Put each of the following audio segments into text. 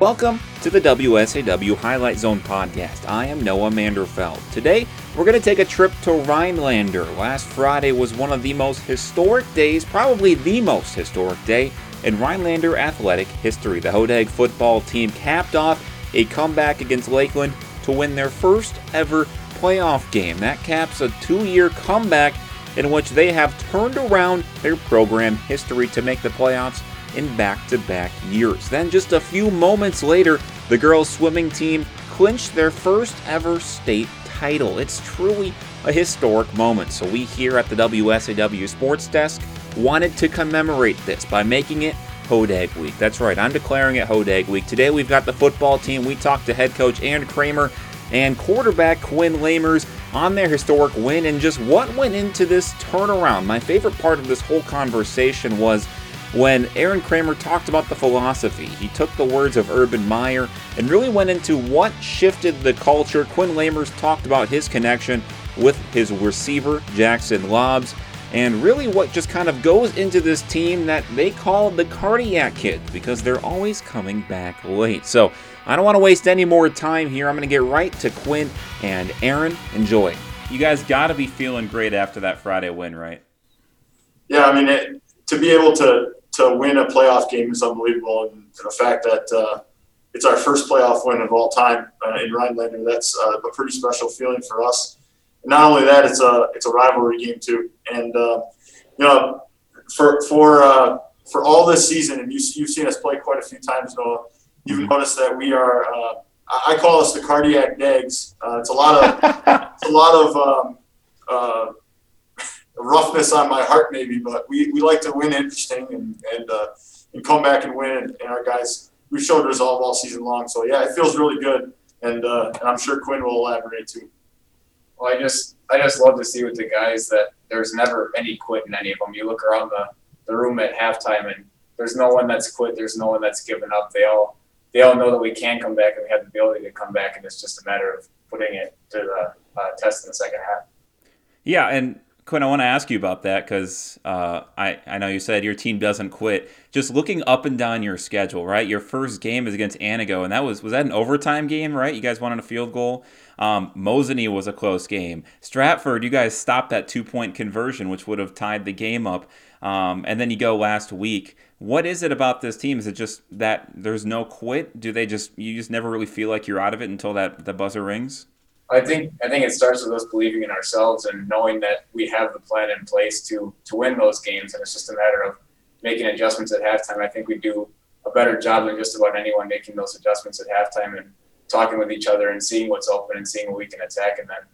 Welcome to the WSAW Highlight Zone podcast. I am Noah Manderfeld. Today, we're going to take a trip to Rhinelander. Last Friday was one of the most historic days, probably the most historic day in Rhinelander athletic history. The Hodag football team capped off a comeback against Lakeland to win their first ever playoff game. That caps a two year comeback in which they have turned around their program history to make the playoffs in back to back years. Then, just a few moments later, the girls' swimming team clinched their first ever state title. It's truly a historic moment. So, we here at the WSAW Sports Desk wanted to commemorate this by making it Hodag Week. That's right, I'm declaring it Hodag Week. Today, we've got the football team. We talked to head coach Aaron Kramer and quarterback Quinn Lamers on their historic win and just what went into this turnaround. My favorite part of this whole conversation was when Aaron Kramer talked about the philosophy. He took the words of Urban Meyer and really went into what shifted the culture. Quinn Lamers talked about his connection with his receiver, Jackson Lobbs, and really what just kind of goes into this team that they call the Cardiac Kids because they're always coming back late. So I don't want to waste any more time here. I'm going to get right to Quinn and Aaron. Enjoy. You guys got to be feeling great after that Friday win, right? Yeah, I mean, it, to be able to to win a playoff game is unbelievable, and the fact that uh, it's our first playoff win of all time uh, in Rhinelander, that's uh, a pretty special feeling for us. And not only that, it's a it's a rivalry game too, and uh, you know, for for uh, for all this season, and you, you've seen us play quite a few times, Noah. You've mm-hmm. noticed that we are. Uh, I call us the cardiac Dags. it's a lot of it's a lot of um, roughness on my heart, maybe, but we, we like to win interesting and and, uh, and come back and win. And, and, our guys, we've showed resolve all season long. So yeah, it feels really good, and uh, and I'm sure Quinn will elaborate too. Well, I just I just love to see with the guys that there's never any quit in any of them. You look around the, the room at halftime, and there's no one that's quit. There's no one that's given up. They all they all know that we can come back and we have the ability to come back, and it's just a matter of putting it to the uh, test in the second half. Yeah, and Quinn, I want to ask you about that because uh, I, I know you said your team doesn't quit. Just looking up and down your schedule, right? Your first game is against Antigo, and that was was that an overtime game, right? You guys wanted a field goal. Um, Mosinee was a close game. Stratford, you guys stopped that two point conversion, which would have tied the game up. Um, and then you go last week. What is it about this team? Is it just that there's no quit? Do they just you just never really feel like you're out of it until that the buzzer rings? I think I think it starts with us believing in ourselves and knowing that we have the plan in place to to win those games, and it's just a matter of making adjustments at halftime. I think we do a better job than just about anyone making those adjustments at halftime and talking with each other and seeing what's open and seeing what we can attack, and then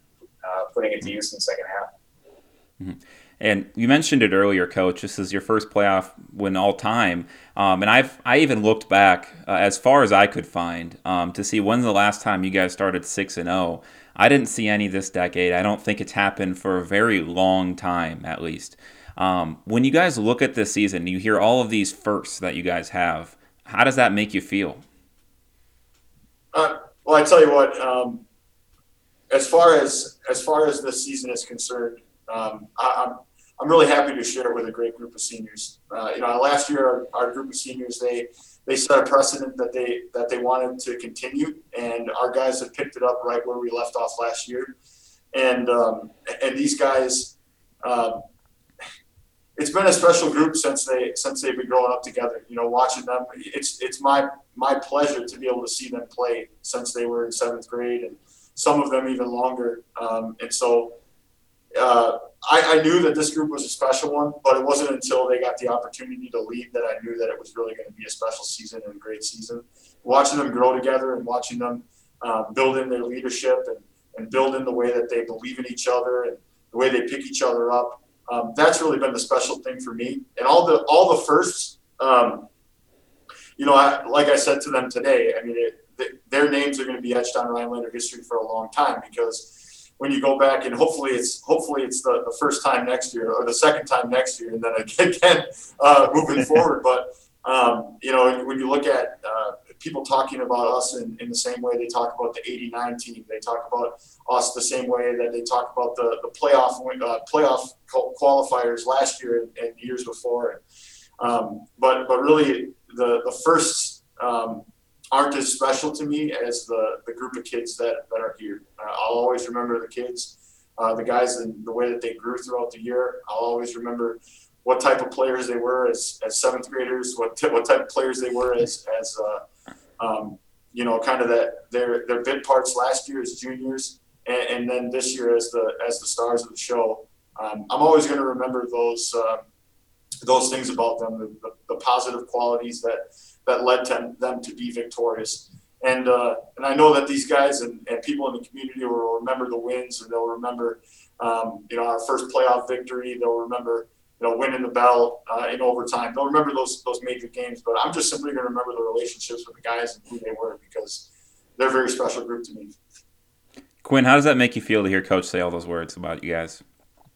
uh, putting it to use in the second half. Mm-hmm. And you mentioned it earlier, Coach. This is your first playoff win all time, um, and I've I even looked back uh, as far as I could find um, to see when's the last time you guys started six and zero. I didn't see any this decade. I don't think it's happened for a very long time, at least. Um, when you guys look at this season, you hear all of these firsts that you guys have. How does that make you feel? Uh, well, I tell you what. Um, as far as as far as this season is concerned, um, I, am I'm, really happy to share it with a great group of seniors. Uh, you know, last year our, our group of seniors they they set a precedent that they that they wanted to continue, and our guys have picked it up right where we left off last year. And um, and these guys, um, it's been a special group since they since they've been growing up together. You know, watching them, it's it's my my pleasure to be able to see them play since they were in seventh grade, and some of them even longer. Um, and so. Uh, I, I, knew that this group was a special one, but it wasn't until they got the opportunity to lead that I knew that it was really going to be a special season and a great season. Watching them grow together and watching them uh, build in their leadership and, and build in the way that they believe in each other and the way they pick each other up. Um, that's really been the special thing for me. And all the all the firsts, um, you know, I, like I said to them today, I mean, it, their names are going to be etched on Rhinelander history for a long time because when you go back and hopefully it's hopefully it's the, the first time next year or the second time next year and then again uh, moving forward. But um, you know when you look at uh, people talking about us in, in the same way they talk about the 89 team they talk about us the same way that they talk about the, the playoff uh, playoff qualifiers last year and, and years before. Um, but but really the the first um, aren't as special to me as the, the group of kids that, that are here. Uh, I'll always remember the kids, uh, the guys, and the way that they grew throughout the year. I'll always remember what type of players they were as, as seventh graders, what, t- what type of players they were as, as uh, um, you know, kind of that their, their bit parts last year as juniors, and, and then this year as the as the stars of the show. Um, I'm always going to remember those uh, those things about them, the, the, the, positive qualities that that led to them to be victorious. And uh, and I know that these guys and, and people in the community will remember the wins, and they'll remember um, you know our first playoff victory. They'll remember you know winning the bell uh, in overtime. They'll remember those those major games. But I'm just simply going to remember the relationships with the guys and who they were because they're a very special group to me. Quinn, how does that make you feel to hear Coach say all those words about you guys?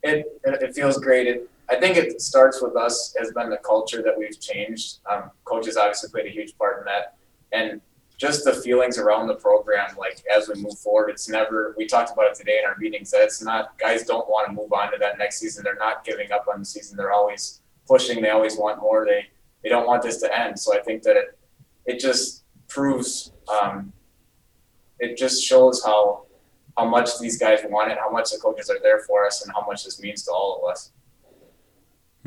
It it, it feels great. It, I think it starts with us has been the culture that we've changed. Um, coaches obviously played a huge part in that, and just the feelings around the program. Like as we move forward, it's never. We talked about it today in our meetings. That it's not guys don't want to move on to that next season. They're not giving up on the season. They're always pushing. They always want more. They they don't want this to end. So I think that it it just proves. Um, it just shows how how much these guys want it, how much the coaches are there for us, and how much this means to all of us.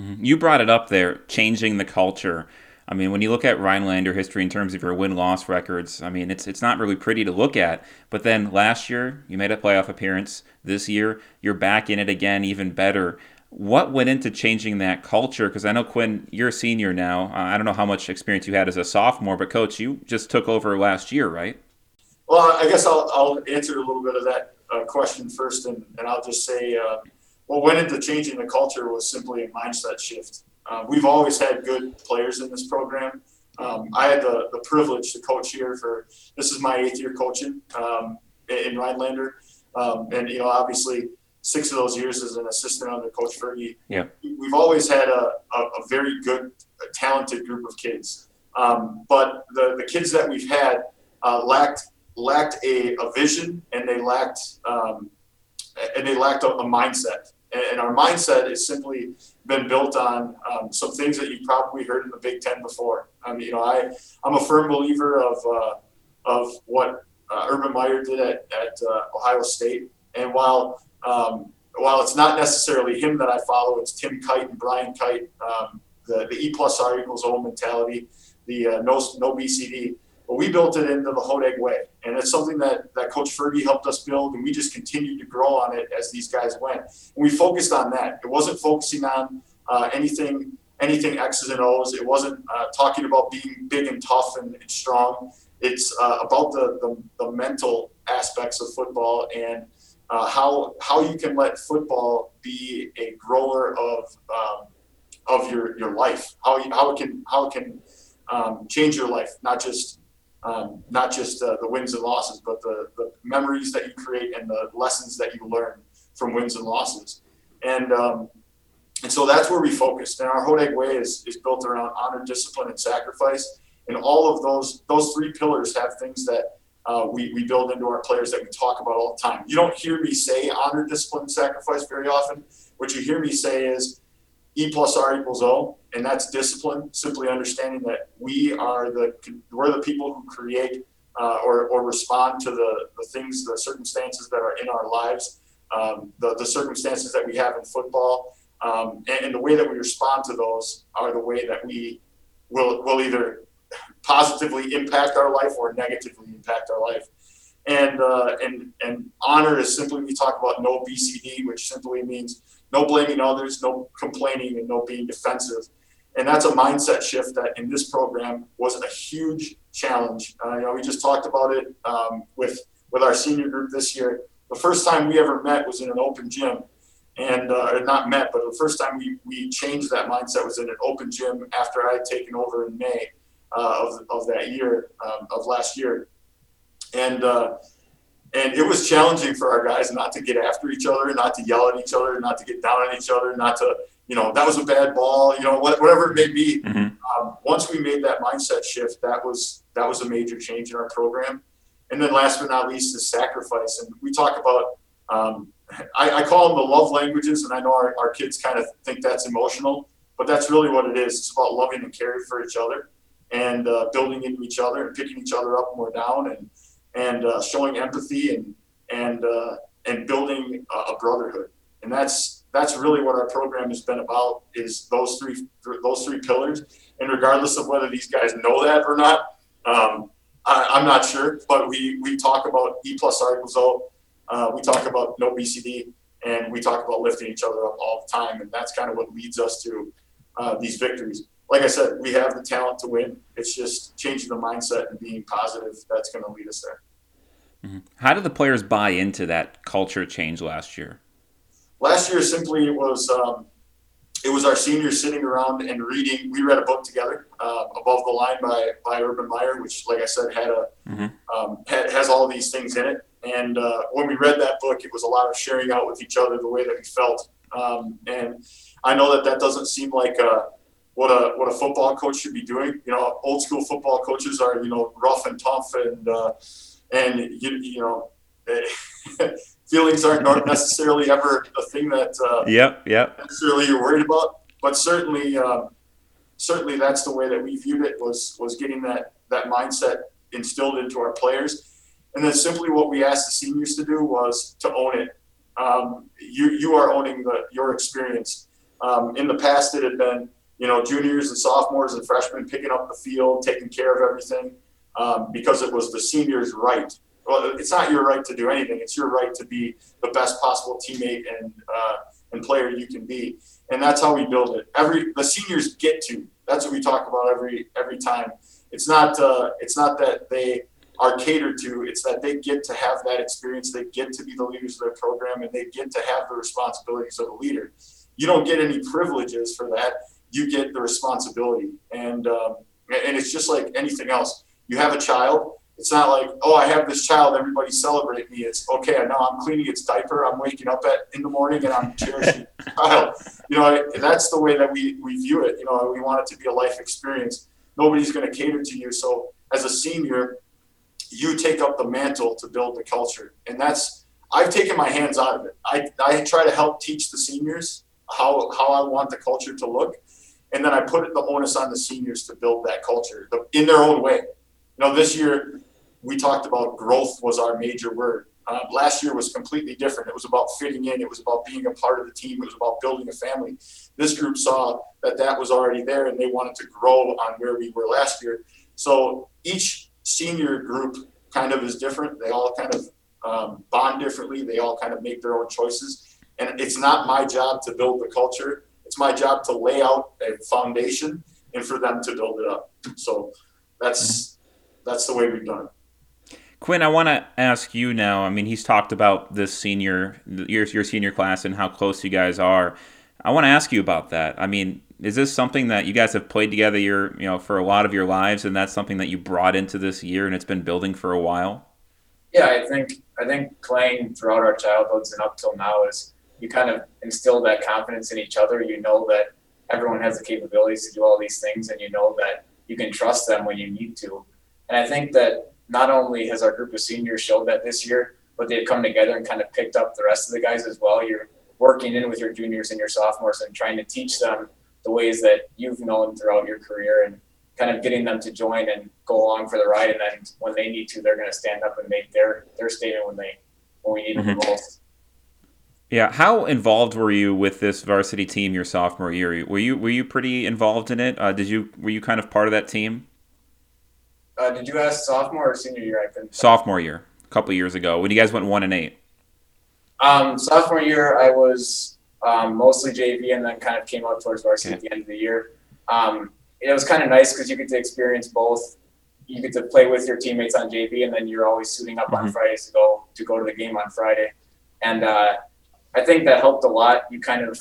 Mm-hmm. You brought it up there, changing the culture. I mean, when you look at Rhinelander history in terms of your win loss records, I mean, it's it's not really pretty to look at. But then last year, you made a playoff appearance. This year, you're back in it again, even better. What went into changing that culture? Because I know Quinn, you're a senior now. Uh, I don't know how much experience you had as a sophomore, but coach, you just took over last year, right? Well, I guess I'll, I'll answer a little bit of that uh, question first, and, and I'll just say uh, what went into changing the culture was simply a mindset shift. Uh, we've always had good players in this program. Um, I had the, the privilege to coach here for this is my eighth year coaching um, in Rhinelander, um, and you know obviously six of those years as an assistant under Coach Fergie. Yeah, we've always had a, a, a very good, talented group of kids, um, but the the kids that we've had uh, lacked lacked a, a vision and they lacked um, and they lacked a, a mindset. And, our mindset has simply been built on um, some things that you've probably heard in the Big Ten before. Mean, you know, I I'm a firm believer of uh, of what uh, Urban Meyer did at, at uh, Ohio State. And while um, while it's not necessarily him that I follow, it's Tim Kight and Brian Kight, um, the, the E plus R equals O mentality, the uh, no no BCD. But we built it into the Hodag way, and it's something that that Coach Fergie helped us build, and we just continued to grow on it as these guys went. And we focused on that. It wasn't focusing on uh, anything anything X's and O's. It wasn't uh, talking about being big and tough and, and strong. It's uh, about the, the, the mental aspects of football and uh, how how you can let football be a grower of um, of your your life. How you, how it can how it can um, change your life, not just um, not just uh, the wins and losses, but the, the memories that you create and the lessons that you learn from wins and losses. And um, and so that's where we focused. And our Hodag way is, is built around honor, discipline, and sacrifice. And all of those those three pillars have things that uh, we, we build into our players that we talk about all the time. You don't hear me say honor, discipline, sacrifice very often. What you hear me say is E plus R equals O, and that's discipline. Simply understanding that we are the we're the people who create uh, or, or respond to the, the things, the circumstances that are in our lives, um, the, the circumstances that we have in football, um, and, and, the way that we respond to those are the way that we will will either positively impact our life or negatively impact our life. And uh, and and honor is simply we talk about no BCD, which simply means no blaming others, no complaining, and no being defensive. And that's a mindset shift that in this program was a huge challenge. Uh, you know, we just talked about it um, with with our senior group this year. The first time we ever met was in an open gym, and uh, not met, but the first time we, we changed that mindset was in an open gym after I had taken over in May uh, of, of that year um, of last year, and uh, and it was challenging for our guys not to get after each other, not to yell at each other, not to get down on each other, not to, you know, that was a bad ball, you know, whatever it may be. Mm-hmm. Um, once we made that mindset shift, that was that was a major change in our program. And then last but not least is sacrifice. And we talk about, um, I, I, call them the love languages, and I know our, our kids kind of think that's emotional, but that's really what it is. It's about loving and caring for each other. and uh, building into each other and picking each other up when we're down and and uh, showing empathy and and uh, and building a, brotherhood. And that's that's really what our program has been about is those three those three pillars. And regardless of whether these guys know that or not, um, I, am not sure. But we we talk about E plus R equals O. Uh, we talk about no BCD, and we talk about lifting each other up all the time. And that's kind of what leads us to uh, these victories. Like I said, we have the talent to win. It's just changing the mindset and being positive that's going to lead us there. Mm-hmm. How did the players buy into that culture change last year? Last year, simply it was um, it was our seniors sitting around and reading. We read a book together, uh, "Above the Line" by by Urban Meyer, which, like I said, had a mm-hmm. um, had, has all these things in it. And uh, when we read that book, it was a lot of sharing out with each other the way that we felt. Um, and I know that that doesn't seem like a, what a what a football coach should be doing. You know, old school football coaches are you know rough and tough and uh, and you, you know feelings aren't, necessarily ever a thing that uh, yep yep. necessarily you're worried about. But certainly uh, certainly that's the way that we viewed it was was getting that that mindset instilled into our players. And then simply what we asked the seniors to do was to own it. Um, you you are owning the your experience. Um, in the past it had been you know juniors and sophomores and freshmen picking up the field taking care of everything um, because it was the seniors' right. Well, it's not your right to do anything; it's your right to be the best possible teammate and uh, and player you can be. And that's how we build it. Every the seniors get to. That's what we talk about every every time. It's not uh, it's not that they are catered to. It's that they get to have that experience. They get to be the leaders of their program, and they get to have the responsibilities of a leader. You don't get any privileges for that. You get the responsibility, and um, and it's just like anything else you have a child. It's not like, oh, I have this child, everybody celebrate me. It's okay, I know I'm cleaning its diaper, I'm waking up at in the morning and I'm cherishing the child. You know, that's the way that we, we view it. You know, we want it to be a life experience. Nobody's going to cater to you. So as a senior, you take up the mantle to build the culture. And that's I've taken my hands out of it. I, I try to help teach the seniors how how I want the culture to look. And then I put the onus on the seniors to build that culture in their own way you know, this year we talked about growth was our major word. Uh, last year was completely different. It was about fitting in. It was about being a part of the team. It was about building a family. This group saw that that was already there, and they wanted to grow on where we were last year. So each senior group kind of is different. They all kind of um, bond differently. They all kind of make their own choices. And it's not my job to build the culture. It's my job to lay out a foundation and for them to build it up. So that's that's the way we've done it. Quinn, I want to ask you now. I mean, he's talked about this senior, your, your senior class, and how close you guys are. I want to ask you about that. I mean, is this something that you guys have played together, your, you know, for a lot of your lives, and that's something that you brought into this year, and it's been building for a while? Yeah, I think I think playing throughout our childhoods and up till now is you kind of instill that confidence in each other. You know that everyone has the capabilities to do all these things, and you know that you can trust them when you need to. And I think that not only has our group of seniors showed that this year, but they've come together and kind of picked up the rest of the guys as well. You're working in with your juniors and your sophomores and trying to teach them the ways that you've known throughout your career and kind of getting them to join and go along for the ride. And then when they need to, they're going to stand up and make their their statement when they when we need mm-hmm. them most. Yeah, how involved were you with this varsity team your sophomore year? Were you were you pretty involved in it? Uh, did you were you kind of part of that team? Uh, did you ask sophomore or senior year? I couldn't. Sophomore year, a couple years ago, when you guys went one and eight. Um, sophomore year, I was um, mostly JV, and then kind of came out towards varsity okay. at the end of the year. Um, it was kind of nice because you get to experience both. You get to play with your teammates on JV, and then you're always suiting up mm-hmm. on Fridays to go to go to the game on Friday. And uh, I think that helped a lot. You kind of,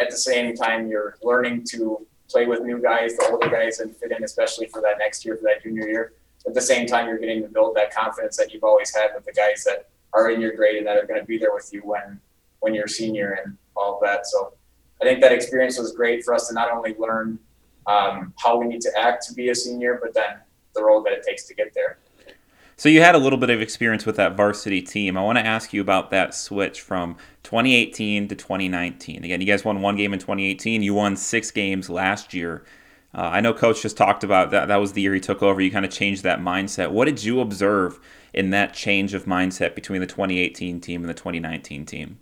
at the same time, you're learning to play with new guys, the older guys, and fit in, especially for that next year, for that junior year. At the same time, you're getting to build that confidence that you've always had with the guys that are in your grade and that are going to be there with you when when you're a senior and all of that. So I think that experience was great for us to not only learn um, how we need to act to be a senior, but then the role that it takes to get there. So you had a little bit of experience with that varsity team. I want to ask you about that switch from 2018 to 2019. Again, you guys won one game in 2018. You won six games last year. Uh, I know Coach just talked about that. That was the year he took over. You kind of changed that mindset. What did you observe in that change of mindset between the 2018 team and the 2019 team?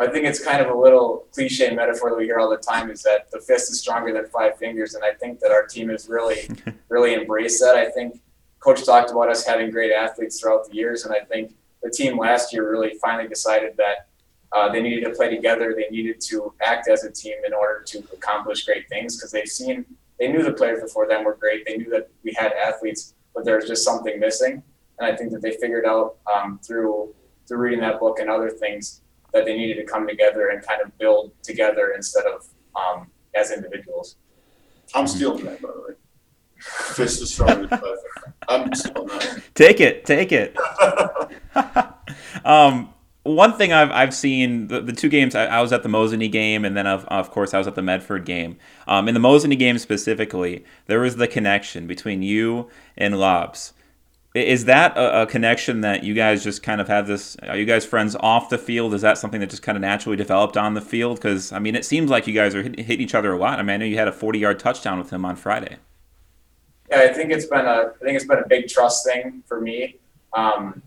I think it's kind of a little cliche metaphor that we hear all the time is that the fist is stronger than five fingers. And I think that our team has really, really embraced that. I think Coach talked about us having great athletes throughout the years. And I think the team last year really finally decided that uh, they needed to play together. They needed to act as a team in order to accomplish great things because they've seen, they knew the players before them were great. They knew that we had athletes, but there was just something missing. And I think that they figured out um, through through reading that book and other things that they needed to come together and kind of build together instead of um, as individuals. I'm stealing that, by the way. Fist is stronger than. I'm stealing that. Take it, take it. um, one thing I've, I've seen the, the two games I, I was at the Mosinee game and then of, of course I was at the Medford game. Um, in the Mosinee game specifically, there was the connection between you and Lobs. Is that a, a, connection that you guys just kind of have this? Are you guys friends off the field? Is that something that just kind of naturally developed on the field? Because I mean, it seems like you guys are hitting, hitting each other a lot. I mean, I know you had a forty-yard touchdown with him on Friday. Yeah, I think it's been a I think it's been a big trust thing for me. Um,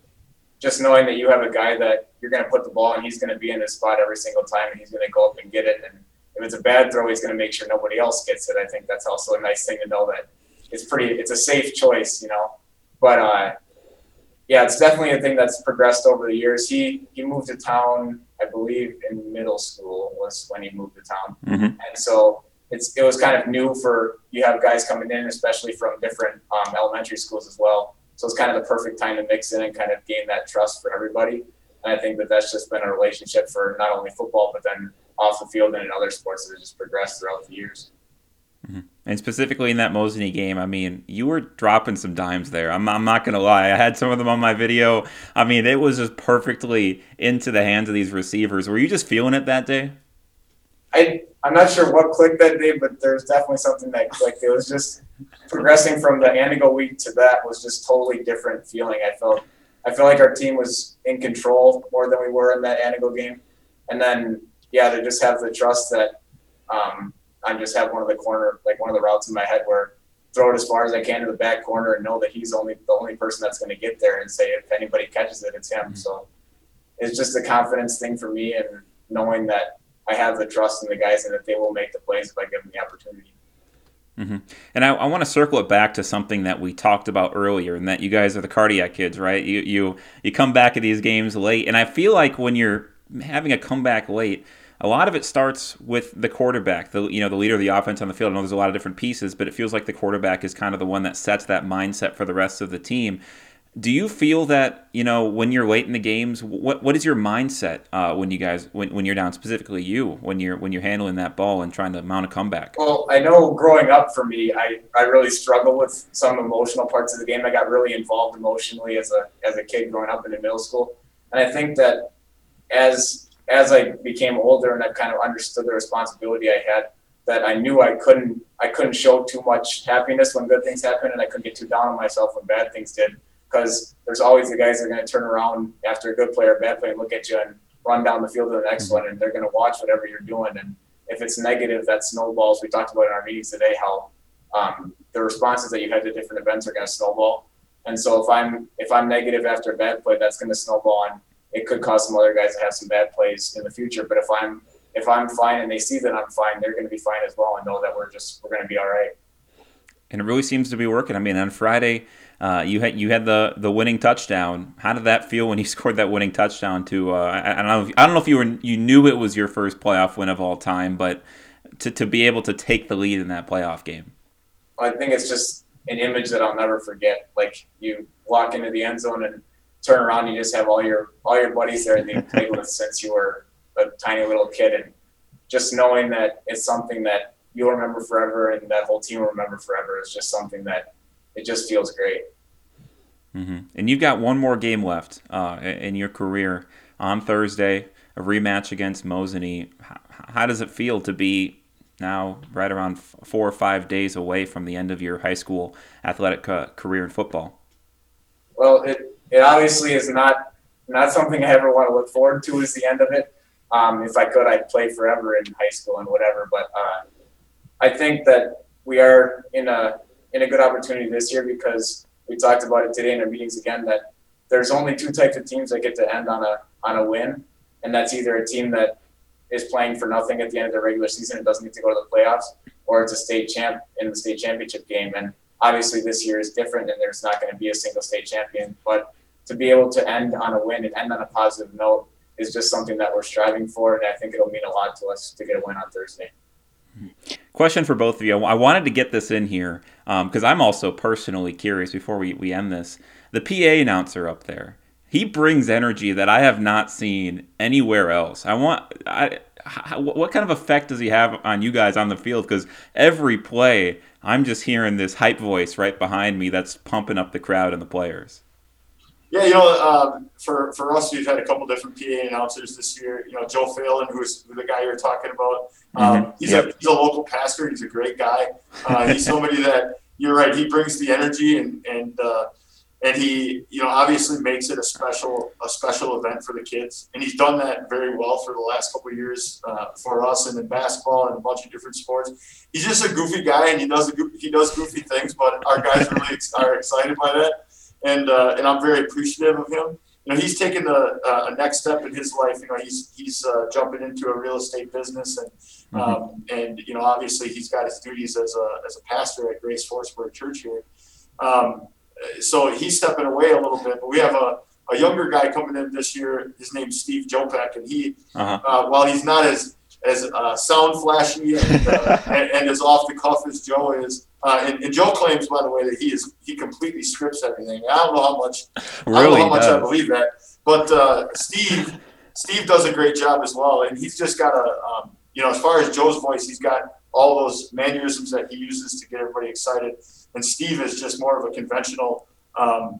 just knowing that you have a guy that you're going to put the ball and he's going to be in his spot every single time and he's going to go up and get it. And if it's a bad throw, he's going to make sure nobody else gets it. I think that's also a nice thing to know that it's pretty. It's a safe choice, you know. But uh, yeah, it's definitely a thing that's progressed over the years. He he moved to town, I believe, in middle school was when he moved to town, mm-hmm. and so it's it was kind of new for you have guys coming in, especially from different um, elementary schools as well. So it's kind of the perfect time to mix in and kind of gain that trust for everybody. And I think that that's just been a relationship for not only football, but then off the field and in other sports that has just progressed throughout the years. Mm-hmm. And specifically in that Mosinee game, I mean, you were dropping some dimes there. I'm, I'm not going to lie. I had some of them on my video. I mean, it was just perfectly into the hands of these receivers. Were you just feeling it that day? I, I'm not sure what clicked that day, but there's definitely something that clicked. It was just progressing from the Antigo week to that was just totally different feeling. I felt I felt like our team was in control more than we were in that Antigo game. And then, yeah, to just have the trust that um, I just have one of the corner, like one of the routes in my head where throw it as far as I can to the back corner and know that he's only the only person that's going to get there and say if anybody catches it, it's him. Mm-hmm. So it's just a confidence thing for me and knowing that I have the trust in the guys and that they will make the plays if I give them the opportunity. Mm-hmm. And I, I want to circle it back to something that we talked about earlier, and that you guys are the cardiac kids, right? You you you come back at these games late, and I feel like when you're having a comeback late, a lot of it starts with the quarterback, the you know the leader of the offense on the field. I know there's a lot of different pieces, but it feels like the quarterback is kind of the one that sets that mindset for the rest of the team. Do you feel that you know when you're late in the games? What what is your mindset uh, when you guys when, when you're down specifically you when you're when you're handling that ball and trying to mount a comeback? Well, I know growing up for me, I, I really struggled with some emotional parts of the game. I got really involved emotionally as a as a kid growing up in the middle school, and I think that as as I became older and I kind of understood the responsibility I had, that I knew I couldn't I couldn't show too much happiness when good things happened and I couldn't get too down on myself when bad things did, because there's always the guys that are going to turn around after a good play or bad play and look at you and run down the field to the next mm-hmm. one, and they're going to watch whatever you're doing, and if it's negative, that snowballs. We talked about in our meetings today how um, the responses that you had to different events are going to snowball, and so if I'm if I'm negative after a bad play, that's going to snowball and it could cause some other guys to have some bad plays in the future. But if I'm if I'm fine and they see that I'm fine, they're going to be fine as well and know that we're just we're going to be all right. And it really seems to be working. I mean, on Friday, uh, you had you had the the winning touchdown. How did that feel when you scored that winning touchdown? To uh, I, I, don't know. If, I don't know if you were you knew it was your first playoff win of all time, but to to be able to take the lead in that playoff game. I think it's just an image that I'll never forget. Like you walk into the end zone and turn around, you just have all your all your buddies there that you played with since you were a tiny little kid, and just knowing that it's something that you'll remember forever, and that whole team will remember forever is just something that it just feels great. Mm-hmm. And you've got one more game left uh, in your career on Thursday, a rematch against Mosinee. How, how does it feel to be now right around four or five days away from the end of your high school athletic uh, career in football? Well, it it obviously is not not something I ever want to look forward to. Is the end of it. Um, if I could, I'd play forever in high school and whatever. But uh, I think that we are in a in a good opportunity this year because we talked about it today in our meetings again that there's only two types of teams that get to end on a on a win, and that's either a team that is playing for nothing at the end of the regular season and doesn't need to go to the playoffs, or it's a state champ in the state championship game. And obviously, this year is different, and there's not going to be a single state champion. But to be able to end on a win and end on a positive note is just something that we're striving for, and I think it'll mean a lot to us to get a win on Thursday. Question for both of you. I wanted to get this in here because um, I'm also personally curious before we, we end this. The PA announcer up there, he brings energy that I have not seen anywhere else. I want, I, how, what kind of effect does he have on you guys on the field? Because every play, I'm just hearing this hype voice right behind me that's pumping up the crowd and the players. Yeah, you know, um, for, for us, we've had a couple different PA announcers this year. You know, Joe Phelan, who's the guy you're talking about. Um, mm-hmm. he's, yep. a, he's a local pastor. He's a great guy. Uh, he's somebody that, you're right, he brings the energy and, and, uh, and he, you know, obviously makes it a special a special event for the kids, and he's done that very well for the last couple of years uh, for us, and in basketball and a bunch of different sports. He's just a goofy guy, and he does a, he does goofy things, but our guys really are excited by that and uh, and I'm very appreciative of him. You know, he's taken a, a next step in his life. You know, he's he's uh, jumping into a real estate business, and mm-hmm. um, and you know, obviously, he's got his duties as a as a pastor at Grace Forsberg Church here. Um, so he's stepping away a little bit, but we have a, a younger guy coming in this year. His name's Steve Jopek, and he, uh-huh. uh, while he's not as as uh, sound flashy and, uh, and, and, as off the cuff as Joe is. Uh, and, and, Joe claims, by the way, that he is he completely scripts everything. I don't know how much. Really I don't know how much does. I believe that, but uh, Steve Steve does a great job as well, and he's just got a um, you know as far as Joe's voice, he's got all those mannerisms that he uses to get everybody excited. And Steve is just more of a conventional. Um,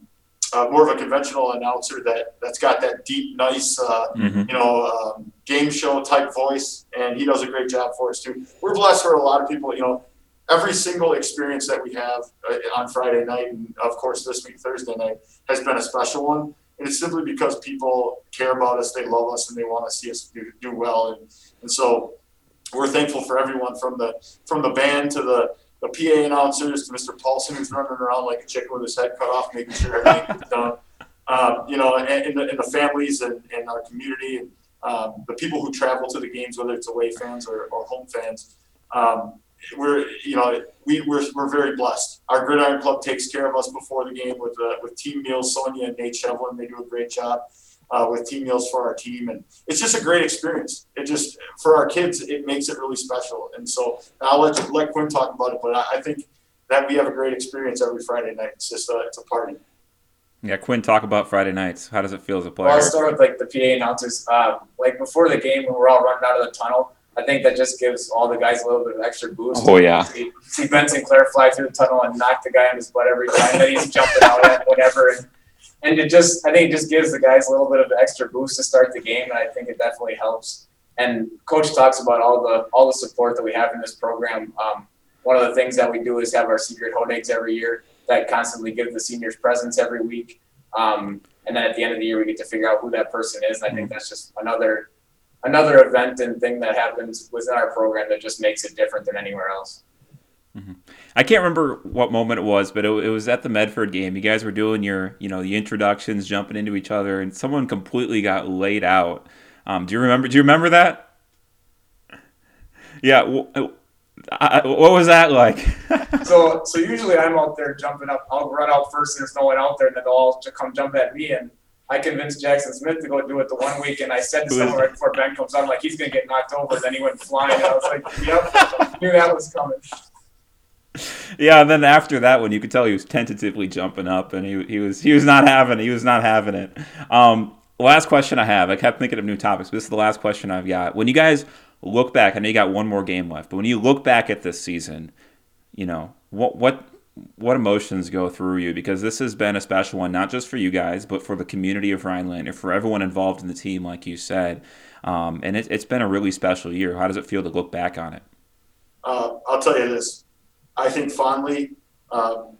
uh, more of a conventional announcer that that's got that deep, nice, uh, mm-hmm. you know, um, game show type voice, and he does a great job for us too. We're blessed for a lot of people. You know, every single experience that we have uh, on Friday night, and of course this week Thursday night, has been a special one. And it's simply because people care about us, they love us, and they want to see us do, do well. And, and so we're thankful for everyone from the from the band to the the PA announcers to Mr. Paulson, who's running around like a chicken with his head cut off, making sure everything is done. Um, you know, and, and, the, and the families and, and our community and um, the people who travel to the games, whether it's away fans or, or home fans. Um, we're, you know, we, we're, we're very blessed. Our Gridiron Club takes care of us before the game with, uh, with team meals. Sonia and Nate Shevlin, they do a great job uh, with team meals for our team, and it's just a great experience. It just for our kids, it makes it really special. And so I'll let let Quinn talk about it, but I, I think that we have a great experience every Friday night. It's just a, it's a party. Yeah, Quinn, talk about Friday nights. How does it feel as a player? Well, I'll start with like the PA announcers. Uh, like before the game, when we're all running out of the tunnel, I think that just gives all the guys a little bit of extra boost. Oh yeah. See, see Ben Sinclair fly through the tunnel and knock the guy on his butt every time that he's jumping out at whatever. And and it just I think it just gives the guys a little bit of extra boost to start the game, and I think it definitely helps. And coach talks about all the all the support that we have in this program. Um, one of the things that we do is have our secret eggs every year that constantly give the seniors presents every week. Um, and then at the end of the year, we get to figure out who that person is. And I think that's just another another event and thing that happens within our program that just makes it different than anywhere else. Mm-hmm. I can't remember what moment it was, but it, it, was at the Medford game. You guys were doing your, you know, the introductions, jumping into each other, and someone completely got laid out. Um, do you remember? Do you remember that? Yeah. I, what was that like? so, so usually I'm out there jumping up. I'll run out first, and there's no one out there, and then they'll all come jump at me. And I convinced Jackson Smith to go do it the one week, and I said to someone right before Ben comes on, like he's gonna get knocked over. Then he went flying, and I was like, "Yep, knew that was coming." yeah, and then after that one, you could tell he was tentatively jumping up, and he, he was he was not having it. He was not having it. Um, last question I have. I kept thinking of new topics, but this is the last question I've got. When you guys look back, I know you got one more game left, but when you look back at this season, you know what what what emotions go through you because this has been a special one, not just for you guys, but for the community of Rhinelander, for everyone involved in the team, like you said. Um, and it, has been a really special year. How does it feel to look back on it? Uh, I'll tell you this I think fondly um,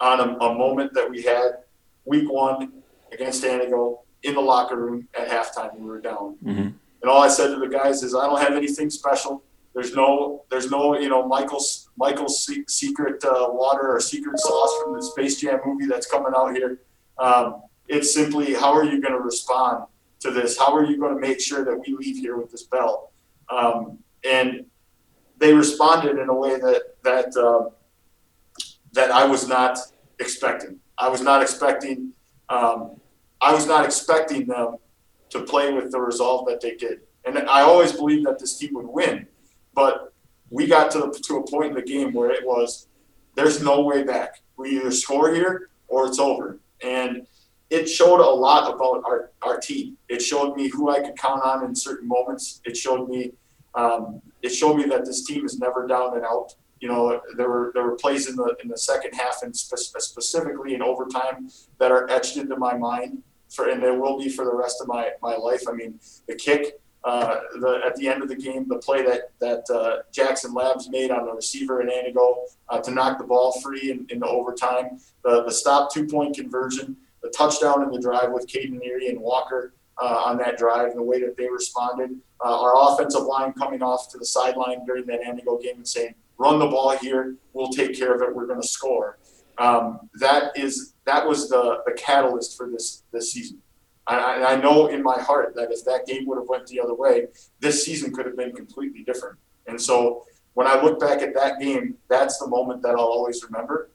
on a, a, moment that we had week one against Antigo in the locker room at halftime. We were down, mm-hmm. and all I said to the guys is, "I don't have anything special. There's no, there's no, you know, Michael's Michael's secret uh, water or secret sauce from the Space Jam movie that's coming out here. Um, it's simply how are you going to respond to this? How are you going to make sure that we leave here with this belt? Um, and they responded in a way that that uh, that I was not expecting. I was not expecting. Um, I was not expecting them to play with the resolve that they did. And I always believed that this team would win, but we got to the, to a point in the game where it was there's no way back. We either score here or it's over. And it showed a lot about our, our team. It showed me who I could count on in certain moments. It showed me um, it showed me that this team is never down and out. You know, there were there were plays in the in the second half and spe- specifically in overtime that are etched into my mind for, and there will be for the rest of my, my life. I mean, the kick uh, the, at the end of the game, the play that that uh, Jackson Labs made on the receiver in Antigo uh, to knock the ball free in, in the overtime, the the stop two point conversion, the touchdown in the drive with Caden Neary and Walker uh, on that drive, and the way that they responded. Uh, our offensive line coming off to the sideline during that Antigo game and saying, "Run the ball here, we'll take care of it. We're going to score." Um, that is that was the the catalyst for this this season. I, I know in my heart that if that game would have went the other way, this season could have been completely different. And so when I look back at that game, that's the moment that I'll always remember.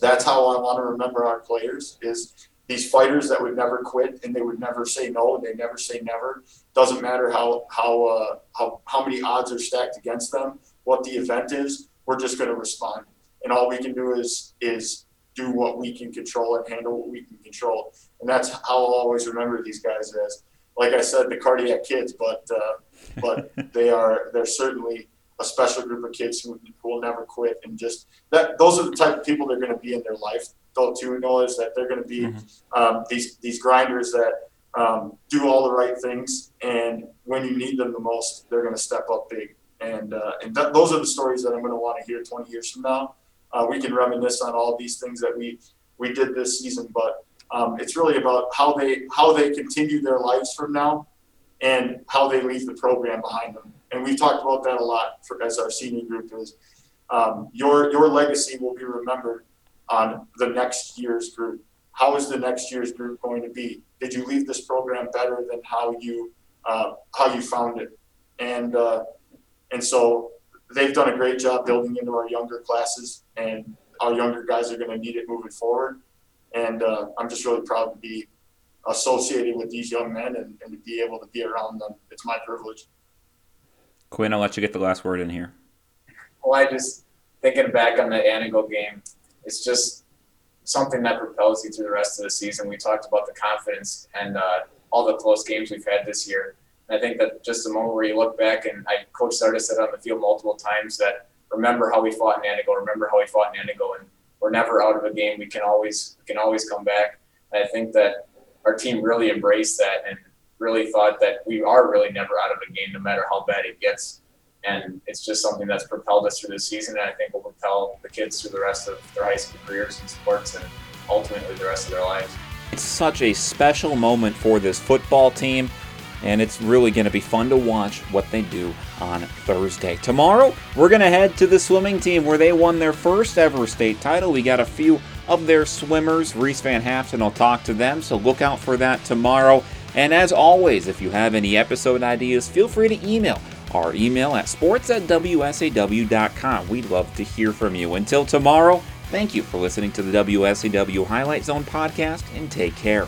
That's how I want to remember our players is these fighters that would never quit and they would never say no and they never say never. Doesn't matter how how uh, how how many odds are stacked against them, what the event is. We're just going to respond, and all we can do is is do what we can control and handle what we can control. And that's how I'll always remember these guys as, like I said, the cardiac kids, but uh, but they are they're certainly a special group of kids who, who will never quit and just that those are the type of people they're going to be in their life. Though too know is that they're going to be mm-hmm. um, these these grinders that um, do all the right things, and when you need them the most, they're going to step up big. And uh, and th- those are the stories that I'm going to want to hear 20 years from now uh, we can reminisce on all these things that we we did this season, but um, it's really about how they how they continue their lives from now and how they leave the program behind them. And we've talked about that a lot for, as our senior group is. Um, your your legacy will be remembered on the next year's group. How is the next year's group going to be? Did you leave this program better than how you uh, how you found it? And uh, and so they've done a great job building into our younger classes, and our younger guys are going to need it moving forward. And uh, I'm just really proud to be associated with these young men and, and to be able to be around them. It's my privilege. Quinn, I'll let you get the last word in here. Well, I just thinking back on the Antigo game, it's just something that propels you through the rest of the season. We talked about the confidence and uh, all the close games we've had this year. I think that just a moment where you look back, and I Coach Sardis said on the field multiple times that remember how we fought in Antigo, remember how we fought in Antigo, and we're never out of a game. We can always we can always come back. And I think that our team really embraced that and really thought that we are really never out of a game, no matter how bad it gets. And it's just something that's propelled us through the season, and I think will propel the kids through the rest of their high school careers in sports and ultimately the rest of their lives. It's such a special moment for this football team and it's really going to be fun to watch what they do on Thursday. Tomorrow, we're going to head to the swimming team where they won their first ever state title. We got a few of their swimmers. Reese Van Haften will talk to them, so look out for that tomorrow. And as always, if you have any episode ideas, feel free to email our email at sports at wsaw.com. We'd love to hear from you. Until tomorrow, thank you for listening to the WSAW Highlight Zone podcast and take care.